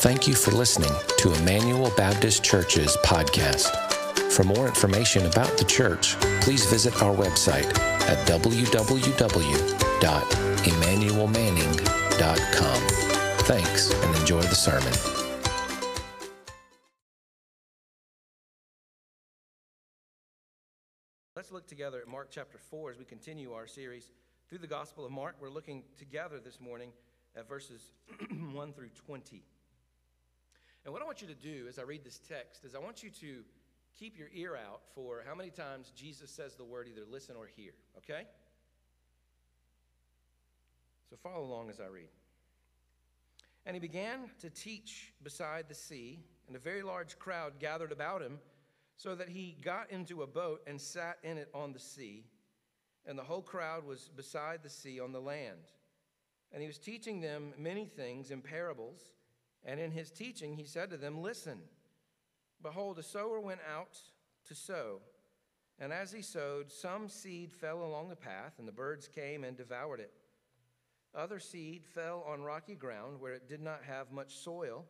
Thank you for listening to Emmanuel Baptist Church's podcast. For more information about the church, please visit our website at www.emmanuelmanning.com. Thanks and enjoy the sermon. Let's look together at Mark chapter 4 as we continue our series through the Gospel of Mark. We're looking together this morning at verses 1 through 20. And what I want you to do as I read this text is I want you to keep your ear out for how many times Jesus says the word either listen or hear, okay? So follow along as I read. And he began to teach beside the sea, and a very large crowd gathered about him, so that he got into a boat and sat in it on the sea, and the whole crowd was beside the sea on the land. And he was teaching them many things in parables, and in his teaching he said to them, Listen, behold, a sower went out to sow. And as he sowed, some seed fell along the path, and the birds came and devoured it. Other seed fell on rocky ground where it did not have much soil.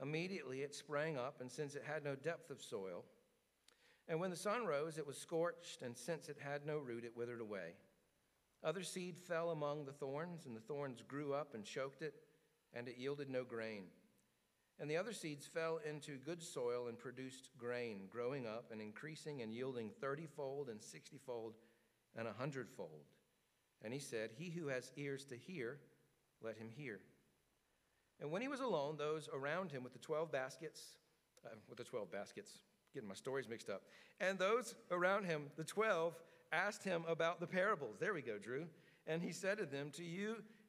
Immediately it sprang up, and since it had no depth of soil, and when the sun rose, it was scorched, and since it had no root, it withered away. Other seed fell among the thorns, and the thorns grew up and choked it, and it yielded no grain. And the other seeds fell into good soil and produced grain, growing up and increasing and yielding thirtyfold and sixtyfold and a hundredfold. And he said, He who has ears to hear, let him hear. And when he was alone, those around him with the twelve baskets, uh, with the twelve baskets, getting my stories mixed up, and those around him, the twelve, asked him about the parables. There we go, Drew. And he said to them, To you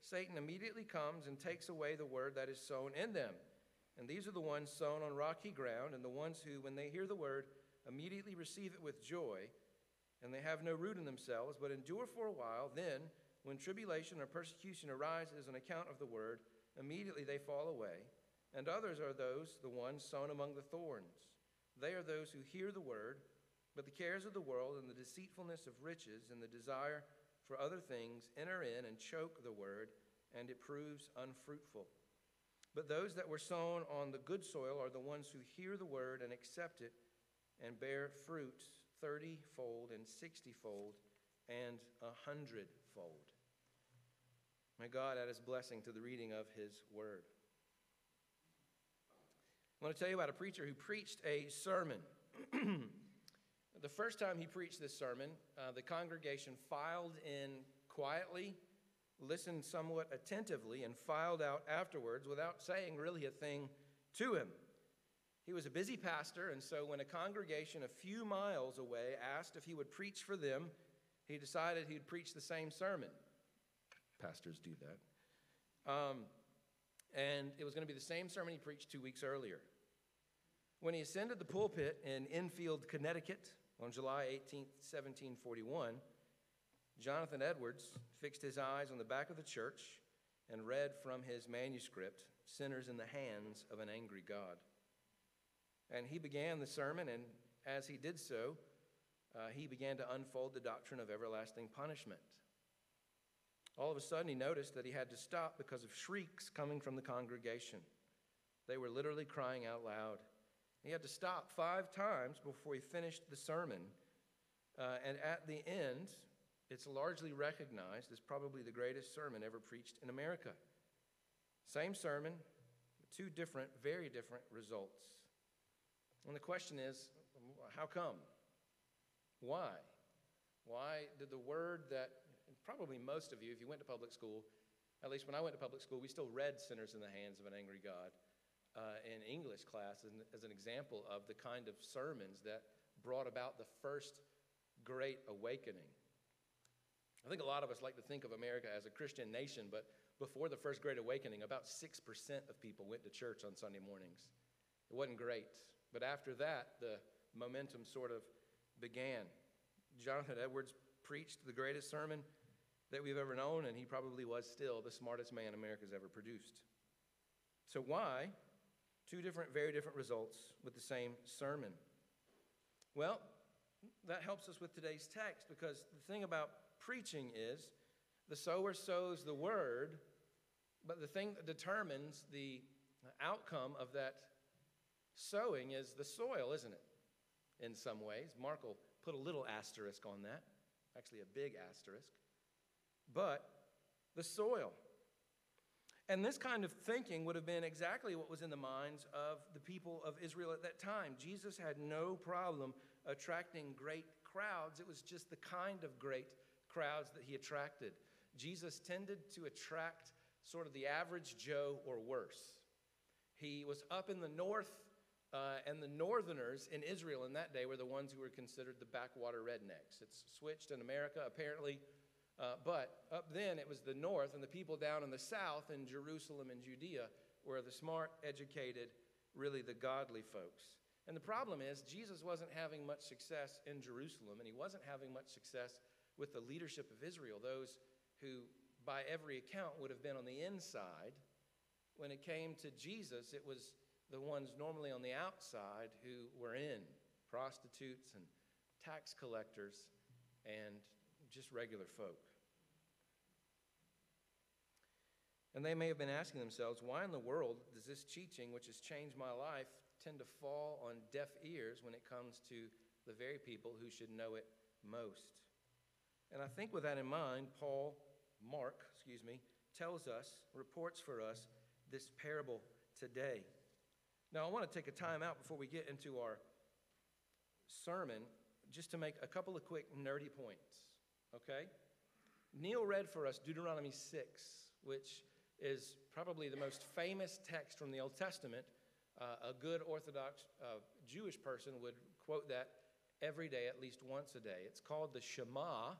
Satan immediately comes and takes away the word that is sown in them. And these are the ones sown on rocky ground, and the ones who, when they hear the word, immediately receive it with joy, and they have no root in themselves, but endure for a while. Then, when tribulation or persecution arises on account of the word, immediately they fall away. And others are those, the ones sown among the thorns. They are those who hear the word, but the cares of the world and the deceitfulness of riches and the desire for other things enter in and choke the word, and it proves unfruitful. But those that were sown on the good soil are the ones who hear the word and accept it and bear fruit thirty-fold and sixty-fold and a hundredfold. May God add his blessing to the reading of his word. I want to tell you about a preacher who preached a sermon. The first time he preached this sermon, uh, the congregation filed in quietly, listened somewhat attentively, and filed out afterwards without saying really a thing to him. He was a busy pastor, and so when a congregation a few miles away asked if he would preach for them, he decided he'd preach the same sermon. Pastors do that. Um, and it was going to be the same sermon he preached two weeks earlier. When he ascended the pulpit in Enfield, Connecticut, on July 18, 1741, Jonathan Edwards fixed his eyes on the back of the church and read from his manuscript, Sinners in the Hands of an Angry God. And he began the sermon, and as he did so, uh, he began to unfold the doctrine of everlasting punishment. All of a sudden, he noticed that he had to stop because of shrieks coming from the congregation. They were literally crying out loud. He had to stop five times before he finished the sermon. Uh, and at the end, it's largely recognized as probably the greatest sermon ever preached in America. Same sermon, two different, very different results. And the question is how come? Why? Why did the word that probably most of you, if you went to public school, at least when I went to public school, we still read Sinners in the Hands of an Angry God uh, in English class as an, as an example of the kind of sermons that brought about the first great awakening. I think a lot of us like to think of America as a Christian nation, but before the first great awakening, about 6% of people went to church on Sunday mornings. It wasn't great. But after that, the momentum sort of began. Jonathan Edwards preached the greatest sermon that we've ever known, and he probably was still the smartest man America's ever produced. So, why two different, very different results with the same sermon? Well, that helps us with today's text because the thing about preaching is the sower sows the word, but the thing that determines the outcome of that sowing is the soil, isn't it? In some ways. Mark will put a little asterisk on that, actually, a big asterisk. But the soil. And this kind of thinking would have been exactly what was in the minds of the people of Israel at that time. Jesus had no problem attracting great crowds, it was just the kind of great crowds that he attracted. Jesus tended to attract sort of the average Joe or worse. He was up in the north, uh, and the northerners in Israel in that day were the ones who were considered the backwater rednecks. It's switched in America, apparently. Uh, but up then, it was the north, and the people down in the south, in Jerusalem and Judea, were the smart, educated, really the godly folks. And the problem is, Jesus wasn't having much success in Jerusalem, and he wasn't having much success with the leadership of Israel, those who, by every account, would have been on the inside. When it came to Jesus, it was the ones normally on the outside who were in prostitutes and tax collectors and just regular folk. And they may have been asking themselves, why in the world does this teaching, which has changed my life, tend to fall on deaf ears when it comes to the very people who should know it most? And I think with that in mind, Paul, Mark, excuse me, tells us, reports for us this parable today. Now, I want to take a time out before we get into our sermon just to make a couple of quick nerdy points, okay? Neil read for us Deuteronomy 6, which is probably the most famous text from the Old Testament. Uh, a good Orthodox uh, Jewish person would quote that every day, at least once a day. It's called the Shema,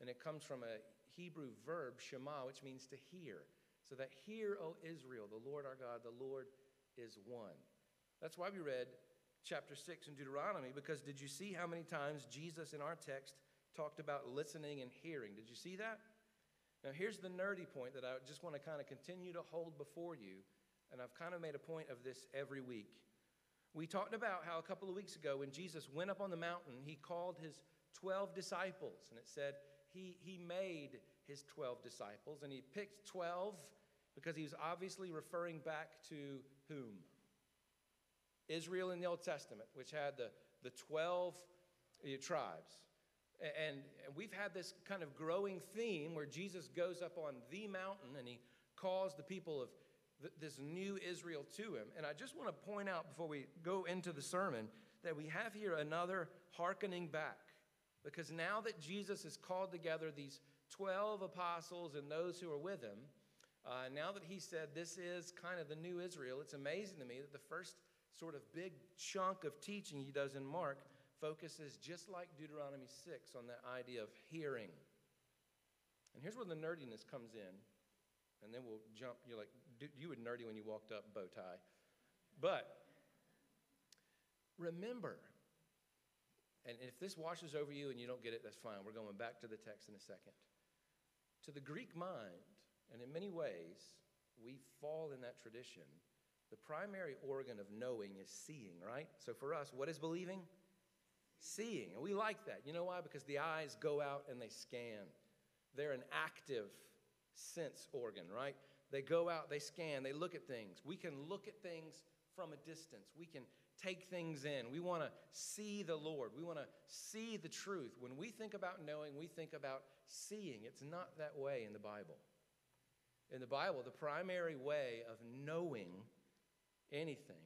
and it comes from a Hebrew verb, Shema, which means to hear. So that, hear, O Israel, the Lord our God, the Lord is one. That's why we read chapter 6 in Deuteronomy, because did you see how many times Jesus in our text talked about listening and hearing? Did you see that? Now, here's the nerdy point that I just want to kind of continue to hold before you, and I've kind of made a point of this every week. We talked about how a couple of weeks ago, when Jesus went up on the mountain, he called his 12 disciples, and it said he, he made his 12 disciples, and he picked 12 because he was obviously referring back to whom? Israel in the Old Testament, which had the, the 12 uh, tribes. And, and we've had this kind of growing theme where Jesus goes up on the mountain and he calls the people of th- this new Israel to him. And I just want to point out before we go into the sermon that we have here another hearkening back. Because now that Jesus has called together these 12 apostles and those who are with him, uh, now that he said this is kind of the new Israel, it's amazing to me that the first sort of big chunk of teaching he does in Mark focuses just like Deuteronomy 6 on that idea of hearing. And here's where the nerdiness comes in. And then we'll jump. You're like, you were nerdy when you walked up, bow tie. But remember, and if this washes over you and you don't get it, that's fine. We're going back to the text in a second. To the Greek mind, and in many ways, we fall in that tradition. The primary organ of knowing is seeing, right? So for us, what is believing? Seeing. And we like that. You know why? Because the eyes go out and they scan. They're an active sense organ, right? They go out, they scan, they look at things. We can look at things from a distance. We can take things in. We want to see the Lord. We want to see the truth. When we think about knowing, we think about seeing. It's not that way in the Bible. In the Bible, the primary way of knowing anything,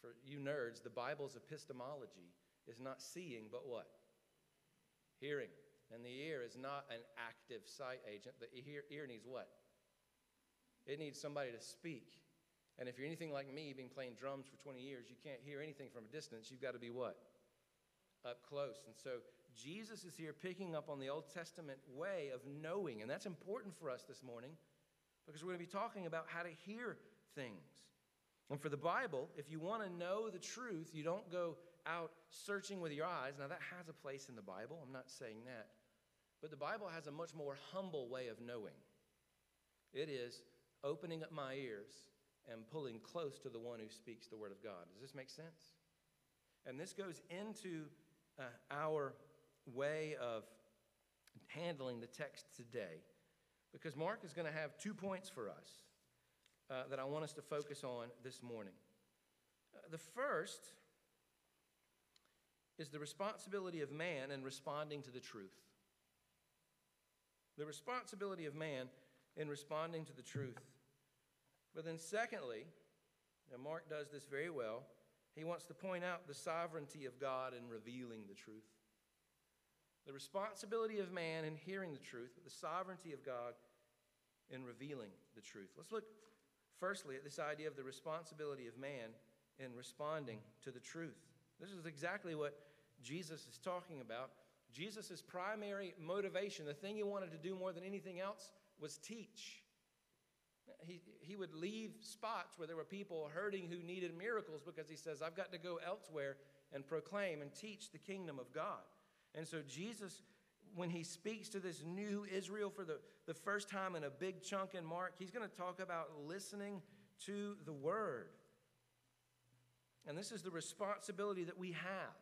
for you nerds, the Bible's epistemology is not seeing, but what? Hearing. And the ear is not an active sight agent. The ear, ear needs what? It needs somebody to speak. And if you're anything like me, being playing drums for 20 years, you can't hear anything from a distance. You've got to be what? Up close. And so Jesus is here picking up on the Old Testament way of knowing. And that's important for us this morning because we're going to be talking about how to hear things. And for the Bible, if you want to know the truth, you don't go out searching with your eyes. Now, that has a place in the Bible. I'm not saying that. But the Bible has a much more humble way of knowing. It is opening up my ears and pulling close to the one who speaks the Word of God. Does this make sense? And this goes into uh, our way of handling the text today because Mark is going to have two points for us uh, that I want us to focus on this morning. Uh, the first is the responsibility of man in responding to the truth. The responsibility of man in responding to the truth. But then, secondly, and Mark does this very well, he wants to point out the sovereignty of God in revealing the truth. The responsibility of man in hearing the truth, but the sovereignty of God in revealing the truth. Let's look firstly at this idea of the responsibility of man in responding to the truth. This is exactly what Jesus is talking about. Jesus' primary motivation, the thing he wanted to do more than anything else, was teach. He, he would leave spots where there were people hurting who needed miracles because he says, I've got to go elsewhere and proclaim and teach the kingdom of God. And so, Jesus, when he speaks to this new Israel for the, the first time in a big chunk in Mark, he's going to talk about listening to the word. And this is the responsibility that we have.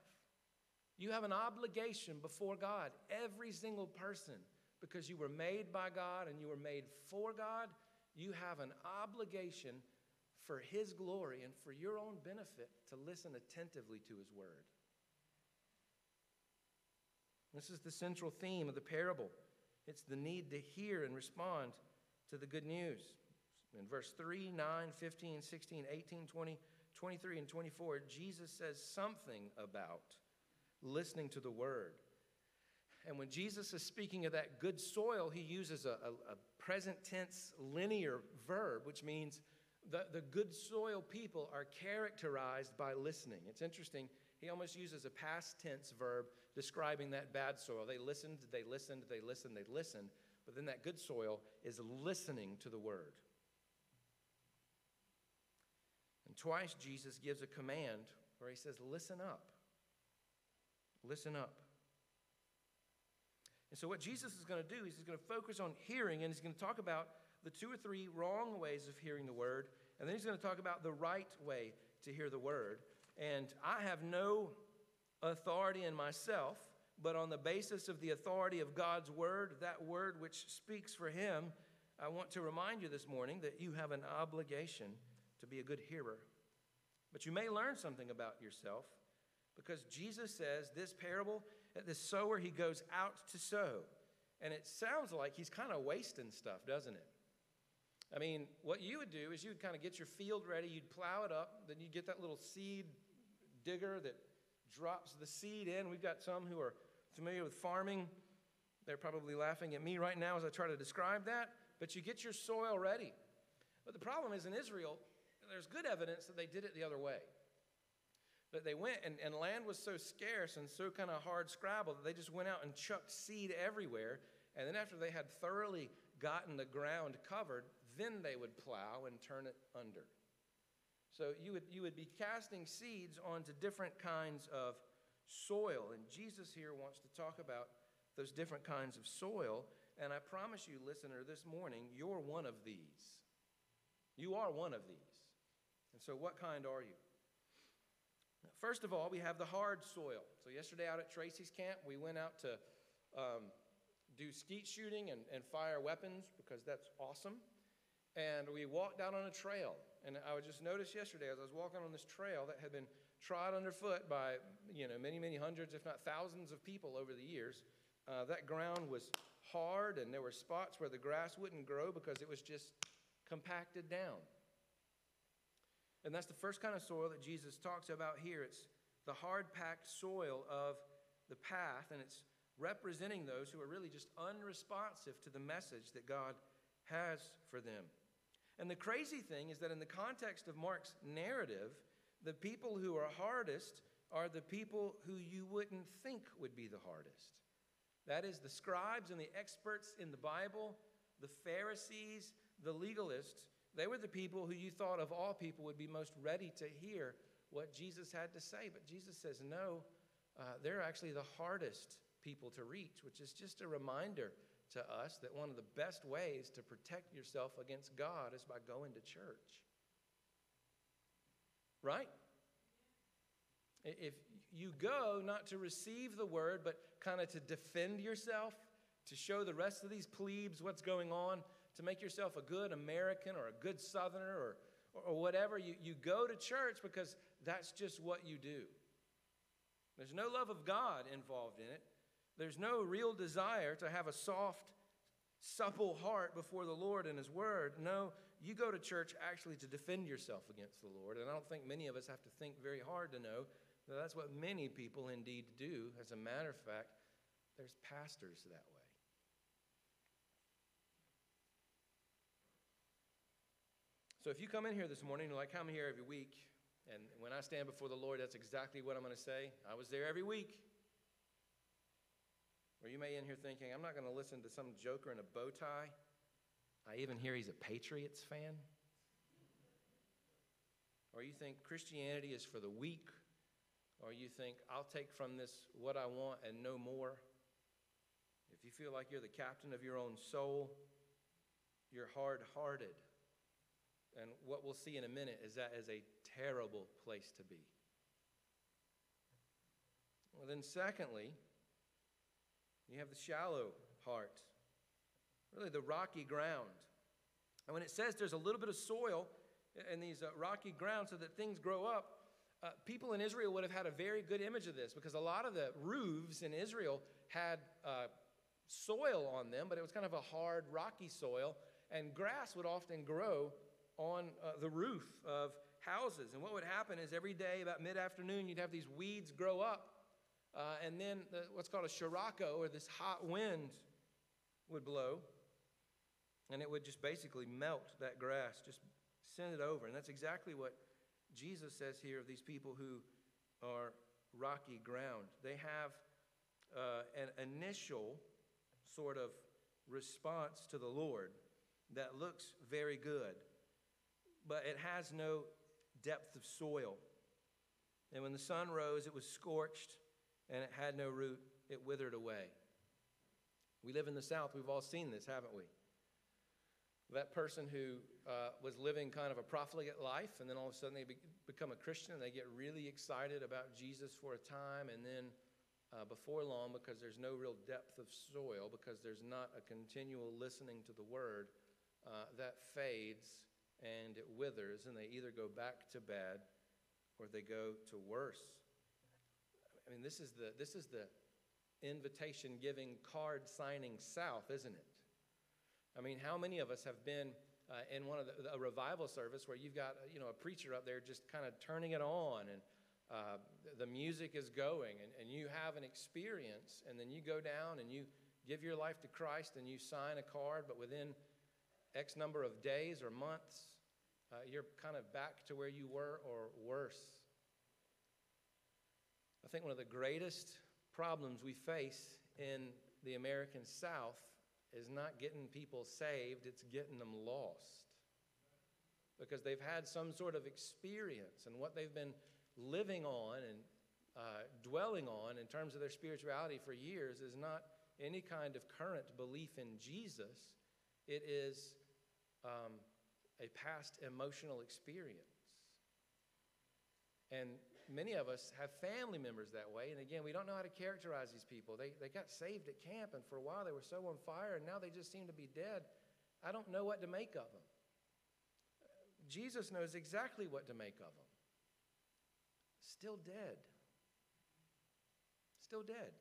You have an obligation before God, every single person, because you were made by God and you were made for God. You have an obligation for His glory and for your own benefit to listen attentively to His word. This is the central theme of the parable. It's the need to hear and respond to the good news. In verse 3, 9, 15, 16, 18, 20, 23, and 24, Jesus says something about listening to the word. And when Jesus is speaking of that good soil, he uses a, a, a present tense linear verb, which means the, the good soil people are characterized by listening. It's interesting. He almost uses a past tense verb describing that bad soil. They listened, they listened, they listened, they listened. But then that good soil is listening to the word. And twice Jesus gives a command where he says, Listen up. Listen up. And so, what Jesus is going to do is he's going to focus on hearing and he's going to talk about the two or three wrong ways of hearing the word. And then he's going to talk about the right way to hear the word. And I have no authority in myself, but on the basis of the authority of God's word, that word which speaks for him, I want to remind you this morning that you have an obligation to be a good hearer. But you may learn something about yourself because Jesus says this parable, that the sower, he goes out to sow. And it sounds like he's kind of wasting stuff, doesn't it? I mean, what you would do is you would kind of get your field ready, you'd plow it up, then you'd get that little seed digger that drops the seed in. We've got some who are familiar with farming. They're probably laughing at me right now as I try to describe that. But you get your soil ready. But the problem is in Israel, there's good evidence that they did it the other way. But they went, and, and land was so scarce and so kind of hard scrabble that they just went out and chucked seed everywhere. And then after they had thoroughly gotten the ground covered, then they would plow and turn it under. So you would, you would be casting seeds onto different kinds of soil. And Jesus here wants to talk about those different kinds of soil. And I promise you, listener, this morning, you're one of these. You are one of these. And so, what kind are you? First of all, we have the hard soil. So, yesterday out at Tracy's camp, we went out to um, do skeet shooting and, and fire weapons because that's awesome. And we walked down on a trail. And I just notice yesterday as I was walking on this trail that had been trod underfoot by you know many, many hundreds, if not thousands of people over the years, uh, that ground was hard and there were spots where the grass wouldn't grow because it was just compacted down. And that's the first kind of soil that Jesus talks about here. It's the hard packed soil of the path, and it's representing those who are really just unresponsive to the message that God has for them. And the crazy thing is that in the context of Mark's narrative, the people who are hardest are the people who you wouldn't think would be the hardest. That is, the scribes and the experts in the Bible, the Pharisees, the legalists. They were the people who you thought of all people would be most ready to hear what Jesus had to say. But Jesus says, no, uh, they're actually the hardest people to reach, which is just a reminder to us that one of the best ways to protect yourself against God is by going to church. Right? If you go not to receive the word, but kind of to defend yourself, to show the rest of these plebes what's going on, to make yourself a good American or a good Southerner or, or whatever, you, you go to church because that's just what you do. There's no love of God involved in it. There's no real desire to have a soft, supple heart before the Lord and His Word. No, you go to church actually to defend yourself against the Lord. And I don't think many of us have to think very hard to know that that's what many people indeed do. As a matter of fact, there's pastors that way. So if you come in here this morning, like I'm here every week, and when I stand before the Lord, that's exactly what I'm going to say. I was there every week. Or you may in here thinking, I'm not going to listen to some joker in a bow tie. I even hear he's a Patriots fan. Or you think Christianity is for the weak. Or you think, I'll take from this what I want and no more. If you feel like you're the captain of your own soul, you're hard hearted. And what we'll see in a minute is that is a terrible place to be. Well, then, secondly, you have the shallow heart, really the rocky ground. And when it says there's a little bit of soil in these uh, rocky grounds so that things grow up, uh, people in Israel would have had a very good image of this because a lot of the roofs in Israel had uh, soil on them, but it was kind of a hard, rocky soil, and grass would often grow on uh, the roof of houses. And what would happen is every day, about mid afternoon, you'd have these weeds grow up. Uh, and then the, what's called a sirocco, or this hot wind, would blow. And it would just basically melt that grass, just send it over. And that's exactly what Jesus says here of these people who are rocky ground. They have uh, an initial sort of response to the Lord that looks very good but it has no depth of soil. And when the sun rose, it was scorched and it had no root, it withered away. We live in the South, we've all seen this, haven't we? That person who uh, was living kind of a profligate life, and then all of a sudden they be- become a Christian, and they get really excited about Jesus for a time, and then uh, before long, because there's no real depth of soil, because there's not a continual listening to the word, uh, that fades and it withers, and they either go back to bad or they go to worse. I mean, this is the, this is the invitation giving, card signing South, isn't it? I mean, how many of us have been uh, in one of the, a revival service where you've got you know a preacher up there just kind of turning it on and uh, the music is going and, and you have an experience and then you go down and you give your life to Christ and you sign a card, but within X number of days or months, uh, you're kind of back to where you were or worse. I think one of the greatest problems we face in the American South is not getting people saved, it's getting them lost. Because they've had some sort of experience, and what they've been living on and uh, dwelling on in terms of their spirituality for years is not any kind of current belief in Jesus. It is um, a past emotional experience. And many of us have family members that way. And again, we don't know how to characterize these people. They, they got saved at camp, and for a while they were so on fire, and now they just seem to be dead. I don't know what to make of them. Jesus knows exactly what to make of them. Still dead. Still dead.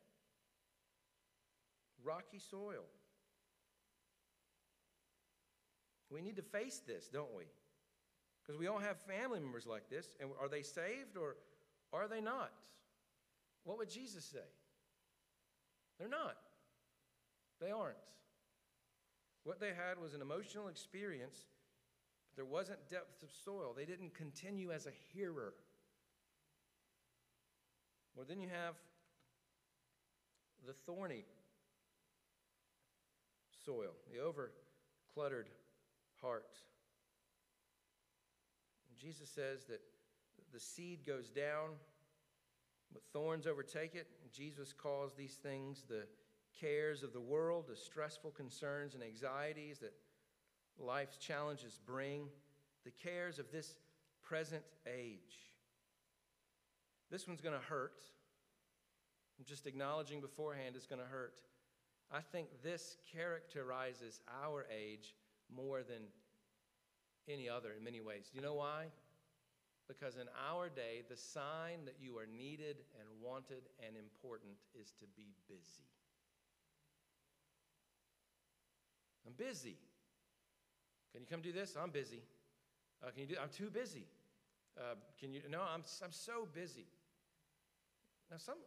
Rocky soil. We need to face this, don't we? Because we all have family members like this. And are they saved or are they not? What would Jesus say? They're not. They aren't. What they had was an emotional experience, but there wasn't depth of soil. They didn't continue as a hearer. Well, then you have the thorny soil, the over cluttered heart. Jesus says that the seed goes down, but thorns overtake it. Jesus calls these things the cares of the world, the stressful concerns and anxieties that life's challenges bring, the cares of this present age. This one's going to hurt. I'm just acknowledging beforehand it's going to hurt. I think this characterizes our age more than any other in many ways. Do you know why? Because in our day, the sign that you are needed and wanted and important is to be busy. I'm busy. Can you come do this? I'm busy. Uh, can you do? I'm too busy. Uh, can you? No, I'm. I'm so busy. Now, some.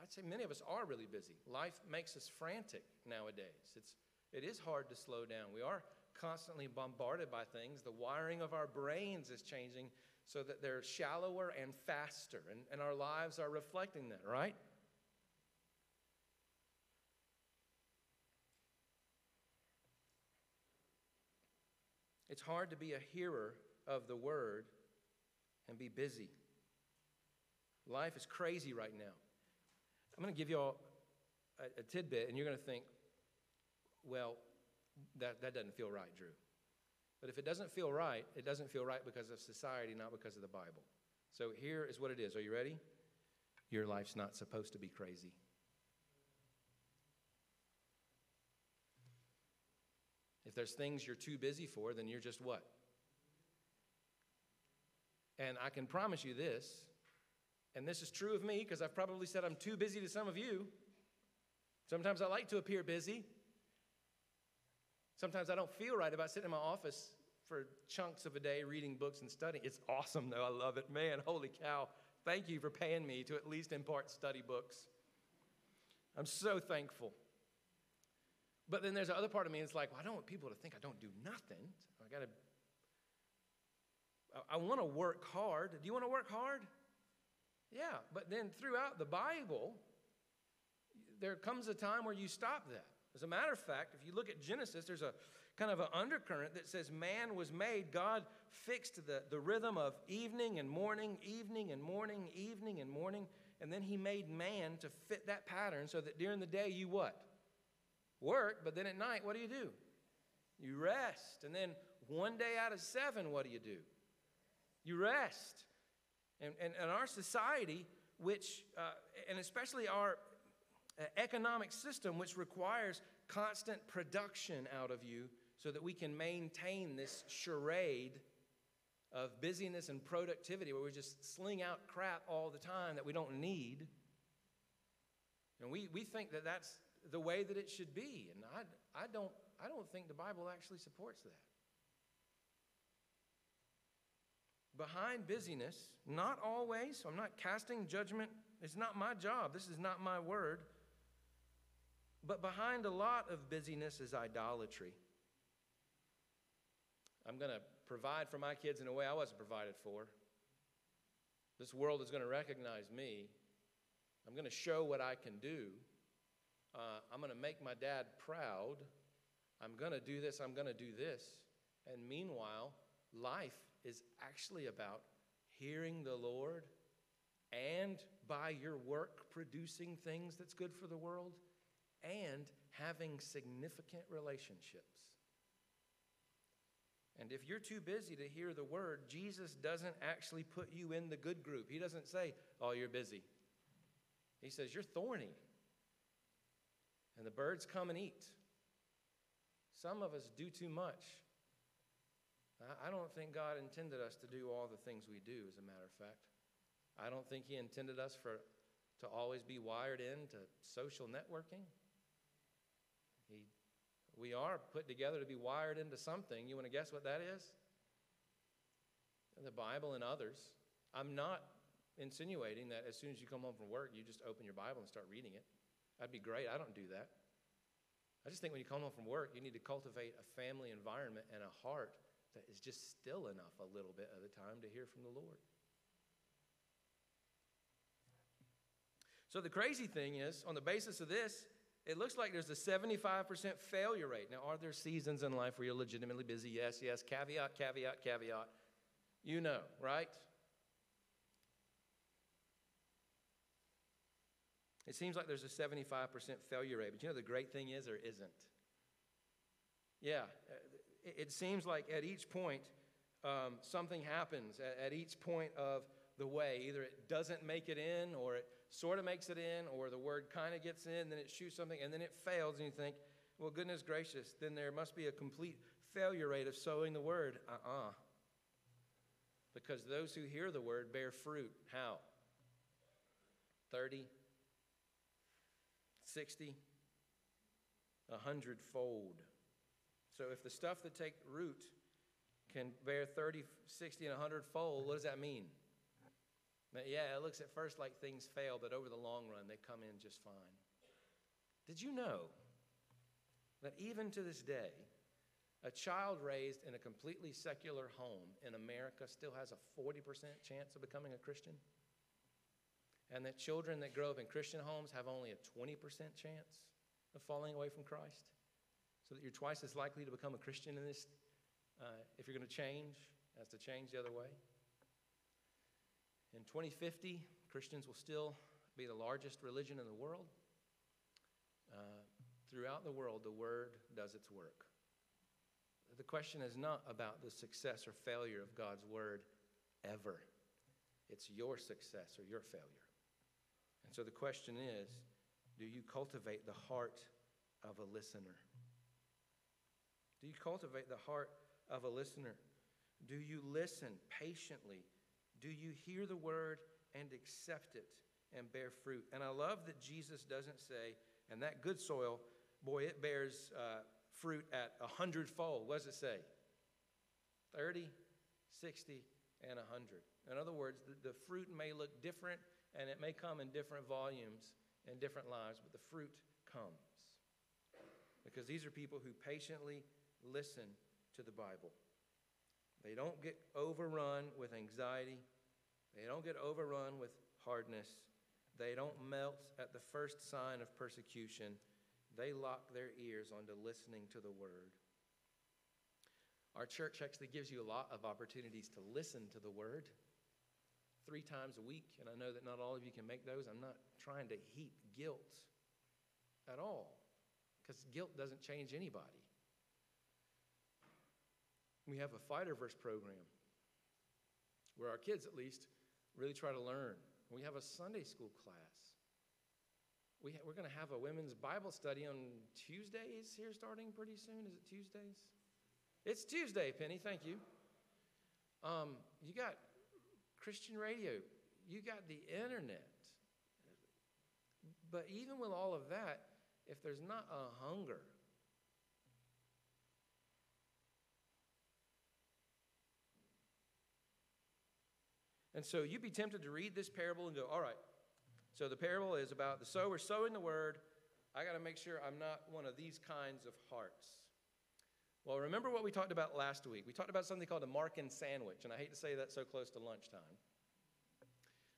I'd say many of us are really busy. Life makes us frantic nowadays. It's. It is hard to slow down. We are constantly bombarded by things. The wiring of our brains is changing so that they're shallower and faster, and, and our lives are reflecting that, right? It's hard to be a hearer of the word and be busy. Life is crazy right now. I'm going to give you all a, a tidbit, and you're going to think, well, that, that doesn't feel right, Drew. But if it doesn't feel right, it doesn't feel right because of society, not because of the Bible. So here is what it is. Are you ready? Your life's not supposed to be crazy. If there's things you're too busy for, then you're just what? And I can promise you this, and this is true of me because I've probably said I'm too busy to some of you. Sometimes I like to appear busy. Sometimes I don't feel right about sitting in my office for chunks of a day reading books and studying. It's awesome, though. I love it. Man, holy cow. Thank you for paying me to at least impart study books. I'm so thankful. But then there's the other part of me that's like, well, I don't want people to think I don't do nothing. So I got to, I, I want to work hard. Do you want to work hard? Yeah. But then throughout the Bible, there comes a time where you stop that. As a matter of fact, if you look at Genesis, there's a kind of an undercurrent that says man was made. God fixed the, the rhythm of evening and morning, evening and morning, evening and morning. And then he made man to fit that pattern so that during the day you what? work, but then at night, what do you do? You rest. And then one day out of seven, what do you do? You rest. And, and, and our society, which, uh, and especially our economic system, which requires constant production out of you so that we can maintain this charade of busyness and productivity where we just sling out crap all the time that we don't need. And we, we think that that's the way that it should be. And I, I, don't, I don't think the Bible actually supports that. Behind busyness, not always, so I'm not casting judgment. It's not my job. This is not my word. But behind a lot of busyness is idolatry. I'm going to provide for my kids in a way I wasn't provided for. This world is going to recognize me. I'm going to show what I can do uh, I'm going to make my dad proud. I'm going to do this. I'm going to do this. And meanwhile, life is actually about hearing the Lord and by your work producing things that's good for the world and having significant relationships. And if you're too busy to hear the word, Jesus doesn't actually put you in the good group. He doesn't say, Oh, you're busy. He says, You're thorny and the birds come and eat. Some of us do too much. I don't think God intended us to do all the things we do, as a matter of fact. I don't think He intended us for, to always be wired into social networking. We are put together to be wired into something. You want to guess what that is? The Bible and others. I'm not insinuating that as soon as you come home from work, you just open your Bible and start reading it. That'd be great. I don't do that. I just think when you come home from work, you need to cultivate a family environment and a heart that is just still enough a little bit of the time to hear from the Lord. So the crazy thing is, on the basis of this, it looks like there's a 75% failure rate. Now, are there seasons in life where you're legitimately busy? Yes, yes. Caveat, caveat, caveat. You know, right? It seems like there's a 75% failure rate, but you know the great thing is there isn't. Yeah, it seems like at each point um, something happens, at, at each point of the way. Either it doesn't make it in, or it sort of makes it in, or the word kind of gets in, then it shoots something, and then it fails, and you think, well, goodness gracious, then there must be a complete failure rate of sowing the word. Uh uh-uh. uh Because those who hear the word bear fruit. How? 30, 60, a hundredfold. So if the stuff that take root can bear 30, 60, and 100 fold, what does that mean? Yeah, it looks at first like things fail, but over the long run, they come in just fine. Did you know that even to this day, a child raised in a completely secular home in America still has a 40% chance of becoming a Christian? And that children that grow up in Christian homes have only a 20% chance of falling away from Christ? So that you're twice as likely to become a Christian in this uh, if you're going to change as to change the other way. In 2050, Christians will still be the largest religion in the world. Uh, throughout the world, the Word does its work. The question is not about the success or failure of God's Word ever. It's your success or your failure. And so the question is do you cultivate the heart of a listener? Do you cultivate the heart of a listener? Do you listen patiently? Do you hear the word and accept it and bear fruit? And I love that Jesus doesn't say, and that good soil, boy, it bears uh, fruit at a hundredfold. What does it say? 30, 60, and a 100. In other words, the, the fruit may look different and it may come in different volumes and different lives, but the fruit comes. Because these are people who patiently listen to the Bible. They don't get overrun with anxiety. They don't get overrun with hardness. They don't melt at the first sign of persecution. They lock their ears onto listening to the word. Our church actually gives you a lot of opportunities to listen to the word three times a week, and I know that not all of you can make those. I'm not trying to heap guilt at all, because guilt doesn't change anybody. We have a fighter verse program where our kids, at least, really try to learn. We have a Sunday school class. We ha- we're going to have a women's Bible study on Tuesdays here starting pretty soon. Is it Tuesdays? It's Tuesday, Penny. Thank you. Um, you got Christian radio, you got the internet. But even with all of that, if there's not a hunger And so you'd be tempted to read this parable and go, all right, so the parable is about the sower sowing the word. I got to make sure I'm not one of these kinds of hearts. Well, remember what we talked about last week? We talked about something called a Markan sandwich, and I hate to say that so close to lunchtime.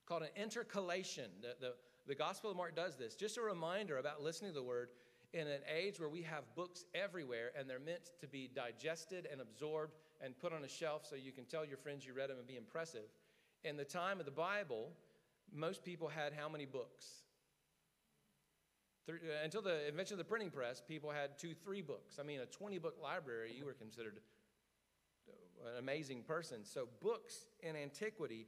Called an intercalation. The, the, the Gospel of Mark does this. Just a reminder about listening to the word in an age where we have books everywhere and they're meant to be digested and absorbed and put on a shelf so you can tell your friends you read them and be impressive. In the time of the Bible, most people had how many books? Uh, until the invention of the printing press, people had two, three books. I mean, a 20 book library, you were considered an amazing person. So, books in antiquity,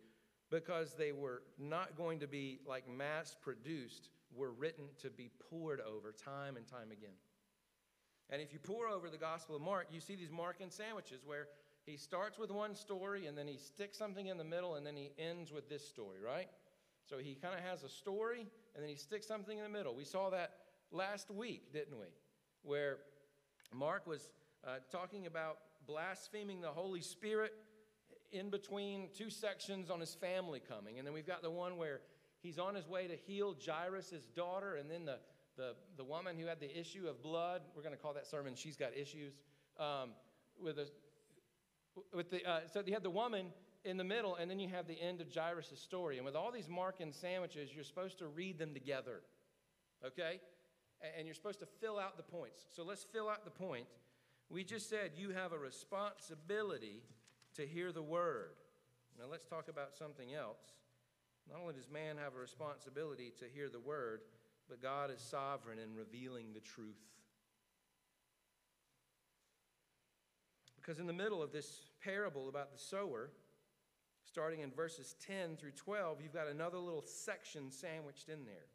because they were not going to be like mass produced, were written to be pored over time and time again. And if you pore over the Gospel of Mark, you see these Markan sandwiches where he starts with one story and then he sticks something in the middle and then he ends with this story, right? So he kind of has a story and then he sticks something in the middle. We saw that last week, didn't we? Where Mark was uh, talking about blaspheming the Holy Spirit in between two sections on his family coming. And then we've got the one where he's on his way to heal Jairus' daughter, and then the, the, the woman who had the issue of blood, we're going to call that sermon She's Got Issues, um, with a with the, uh, so you have the woman in the middle, and then you have the end of Jairus' story. And with all these Markan sandwiches, you're supposed to read them together, okay? And you're supposed to fill out the points. So let's fill out the point. We just said you have a responsibility to hear the word. Now let's talk about something else. Not only does man have a responsibility to hear the word, but God is sovereign in revealing the truth. Because in the middle of this parable about the sower, starting in verses 10 through 12, you've got another little section sandwiched in there.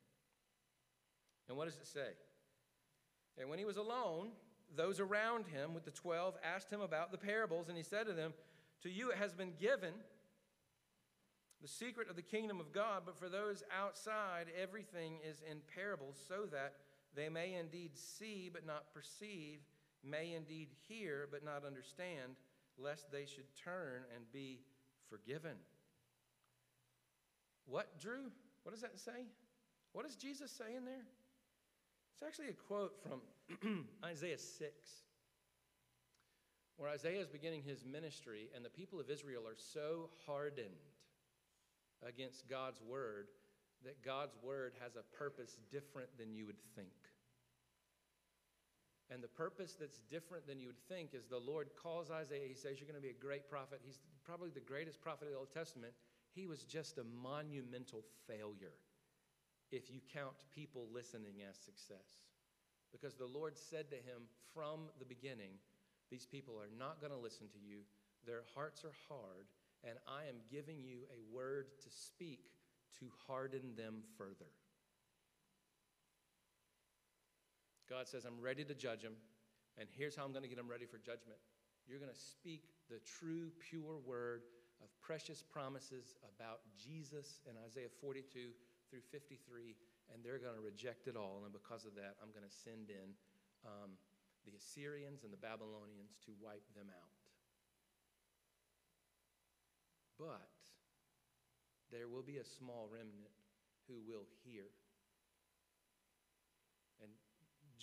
And what does it say? And when he was alone, those around him with the 12 asked him about the parables, and he said to them, To you it has been given the secret of the kingdom of God, but for those outside, everything is in parables, so that they may indeed see but not perceive may indeed hear but not understand, lest they should turn and be forgiven. What, Drew? What does that say? What does Jesus say in there? It's actually a quote from Isaiah 6, where Isaiah is beginning his ministry, and the people of Israel are so hardened against God's word that God's word has a purpose different than you would think. And the purpose that's different than you would think is the Lord calls Isaiah. He says, You're going to be a great prophet. He's probably the greatest prophet of the Old Testament. He was just a monumental failure if you count people listening as success. Because the Lord said to him from the beginning, These people are not going to listen to you. Their hearts are hard, and I am giving you a word to speak to harden them further. God says, I'm ready to judge them, and here's how I'm going to get them ready for judgment. You're going to speak the true, pure word of precious promises about Jesus in Isaiah 42 through 53, and they're going to reject it all. And because of that, I'm going to send in um, the Assyrians and the Babylonians to wipe them out. But there will be a small remnant who will hear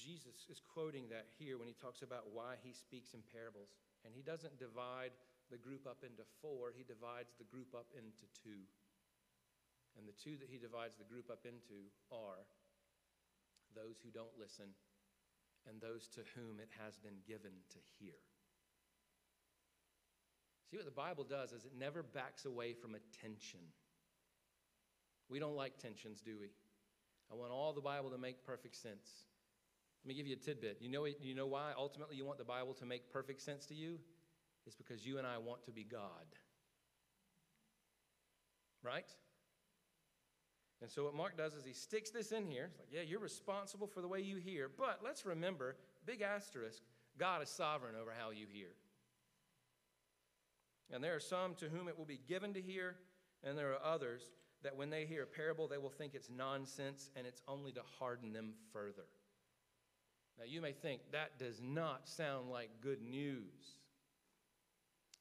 Jesus is quoting that here when he talks about why he speaks in parables. And he doesn't divide the group up into four, he divides the group up into two. And the two that he divides the group up into are those who don't listen and those to whom it has been given to hear. See, what the Bible does is it never backs away from a tension. We don't like tensions, do we? I want all the Bible to make perfect sense. Let me give you a tidbit. You know, you know why ultimately you want the Bible to make perfect sense to you? It's because you and I want to be God. Right? And so, what Mark does is he sticks this in here. It's like, yeah, you're responsible for the way you hear. But let's remember, big asterisk, God is sovereign over how you hear. And there are some to whom it will be given to hear, and there are others that when they hear a parable, they will think it's nonsense and it's only to harden them further. Now, you may think that does not sound like good news.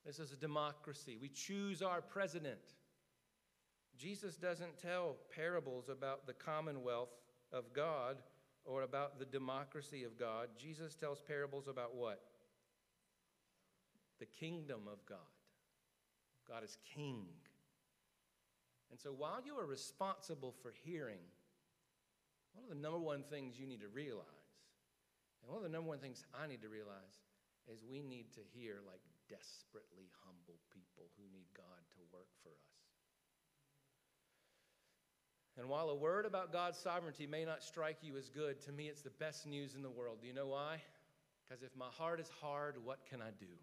This is a democracy. We choose our president. Jesus doesn't tell parables about the commonwealth of God or about the democracy of God. Jesus tells parables about what? The kingdom of God. God is king. And so while you are responsible for hearing, one of the number one things you need to realize and one of the number one things I need to realize is we need to hear like desperately humble people who need God to work for us. And while a word about God's sovereignty may not strike you as good, to me it's the best news in the world. Do you know why? Because if my heart is hard, what can I do?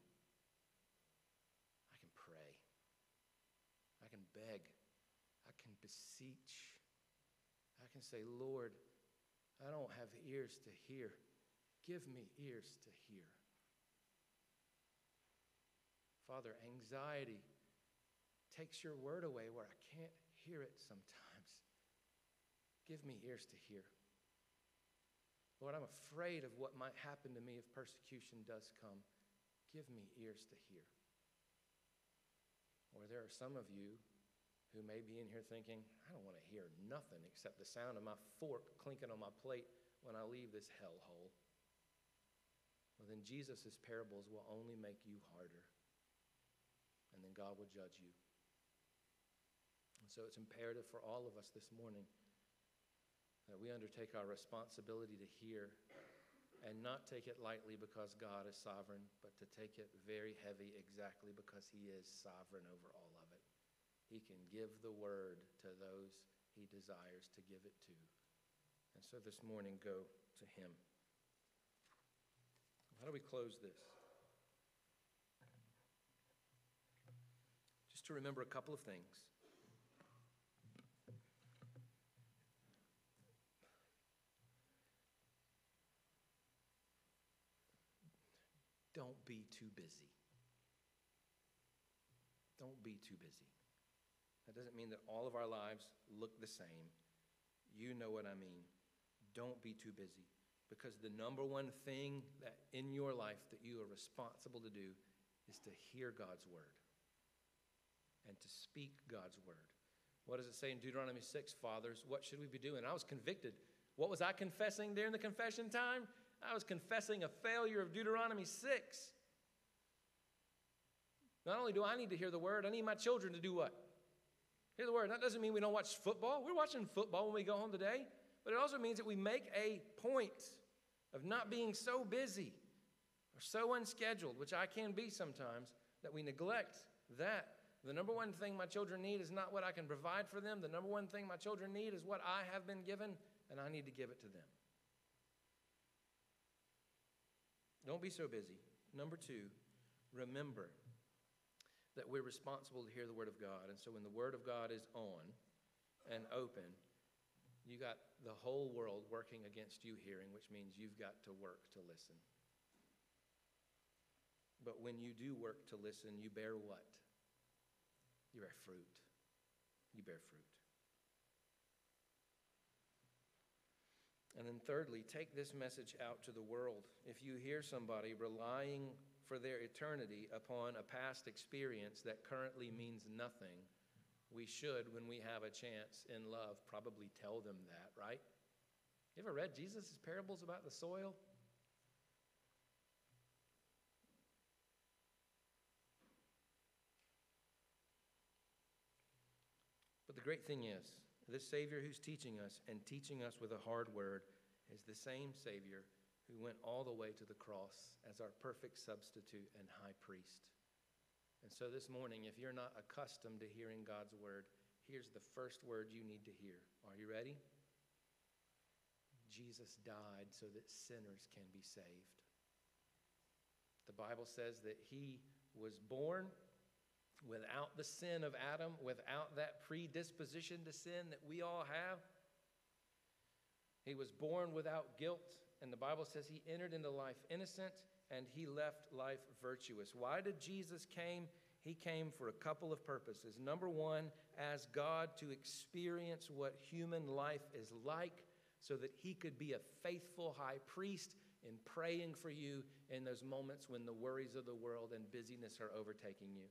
I can pray. I can beg. I can beseech. I can say, Lord, I don't have ears to hear. Give me ears to hear. Father, anxiety takes your word away where I can't hear it sometimes. Give me ears to hear. Lord, I'm afraid of what might happen to me if persecution does come. Give me ears to hear. Or there are some of you who may be in here thinking, I don't want to hear nothing except the sound of my fork clinking on my plate when I leave this hellhole well, then Jesus' parables will only make you harder. And then God will judge you. And so it's imperative for all of us this morning that we undertake our responsibility to hear and not take it lightly because God is sovereign, but to take it very heavy exactly because He is sovereign over all of it. he can give the word to those he desires to give it to. And so this morning, go to him. How do we close this? Just to remember a couple of things. Don't be too busy. Don't be too busy. That doesn't mean that all of our lives look the same. You know what I mean. Don't be too busy because the number one thing that in your life that you are responsible to do is to hear God's word and to speak God's word. What does it say in Deuteronomy 6, fathers? What should we be doing? I was convicted. What was I confessing during the confession time? I was confessing a failure of Deuteronomy 6. Not only do I need to hear the word, I need my children to do what? Hear the word. That doesn't mean we don't watch football. We're watching football when we go home today. But it also means that we make a point of not being so busy or so unscheduled, which I can be sometimes, that we neglect that. The number one thing my children need is not what I can provide for them. The number one thing my children need is what I have been given, and I need to give it to them. Don't be so busy. Number two, remember that we're responsible to hear the Word of God. And so when the Word of God is on and open, you got the whole world working against you hearing, which means you've got to work to listen. But when you do work to listen, you bear what? You bear fruit. You bear fruit. And then, thirdly, take this message out to the world. If you hear somebody relying for their eternity upon a past experience that currently means nothing, we should, when we have a chance in love, probably tell them that, right? You ever read Jesus' parables about the soil? But the great thing is, this Savior who's teaching us and teaching us with a hard word is the same Savior who went all the way to the cross as our perfect substitute and high priest. And so this morning, if you're not accustomed to hearing God's word, here's the first word you need to hear. Are you ready? Jesus died so that sinners can be saved. The Bible says that he was born without the sin of Adam, without that predisposition to sin that we all have. He was born without guilt, and the Bible says he entered into life innocent and he left life virtuous. Why did Jesus came? He came for a couple of purposes. Number 1, as God to experience what human life is like so that he could be a faithful high priest in praying for you in those moments when the worries of the world and busyness are overtaking you.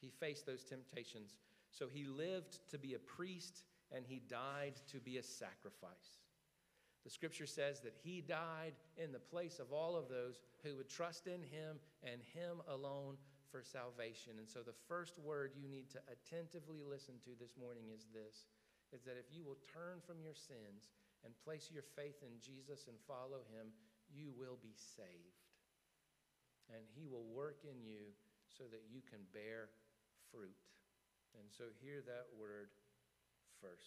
He faced those temptations. So he lived to be a priest and he died to be a sacrifice. The scripture says that he died in the place of all of those who would trust in him and him alone for salvation. And so the first word you need to attentively listen to this morning is this is that if you will turn from your sins and place your faith in Jesus and follow him, you will be saved. And he will work in you so that you can bear fruit. And so hear that word first.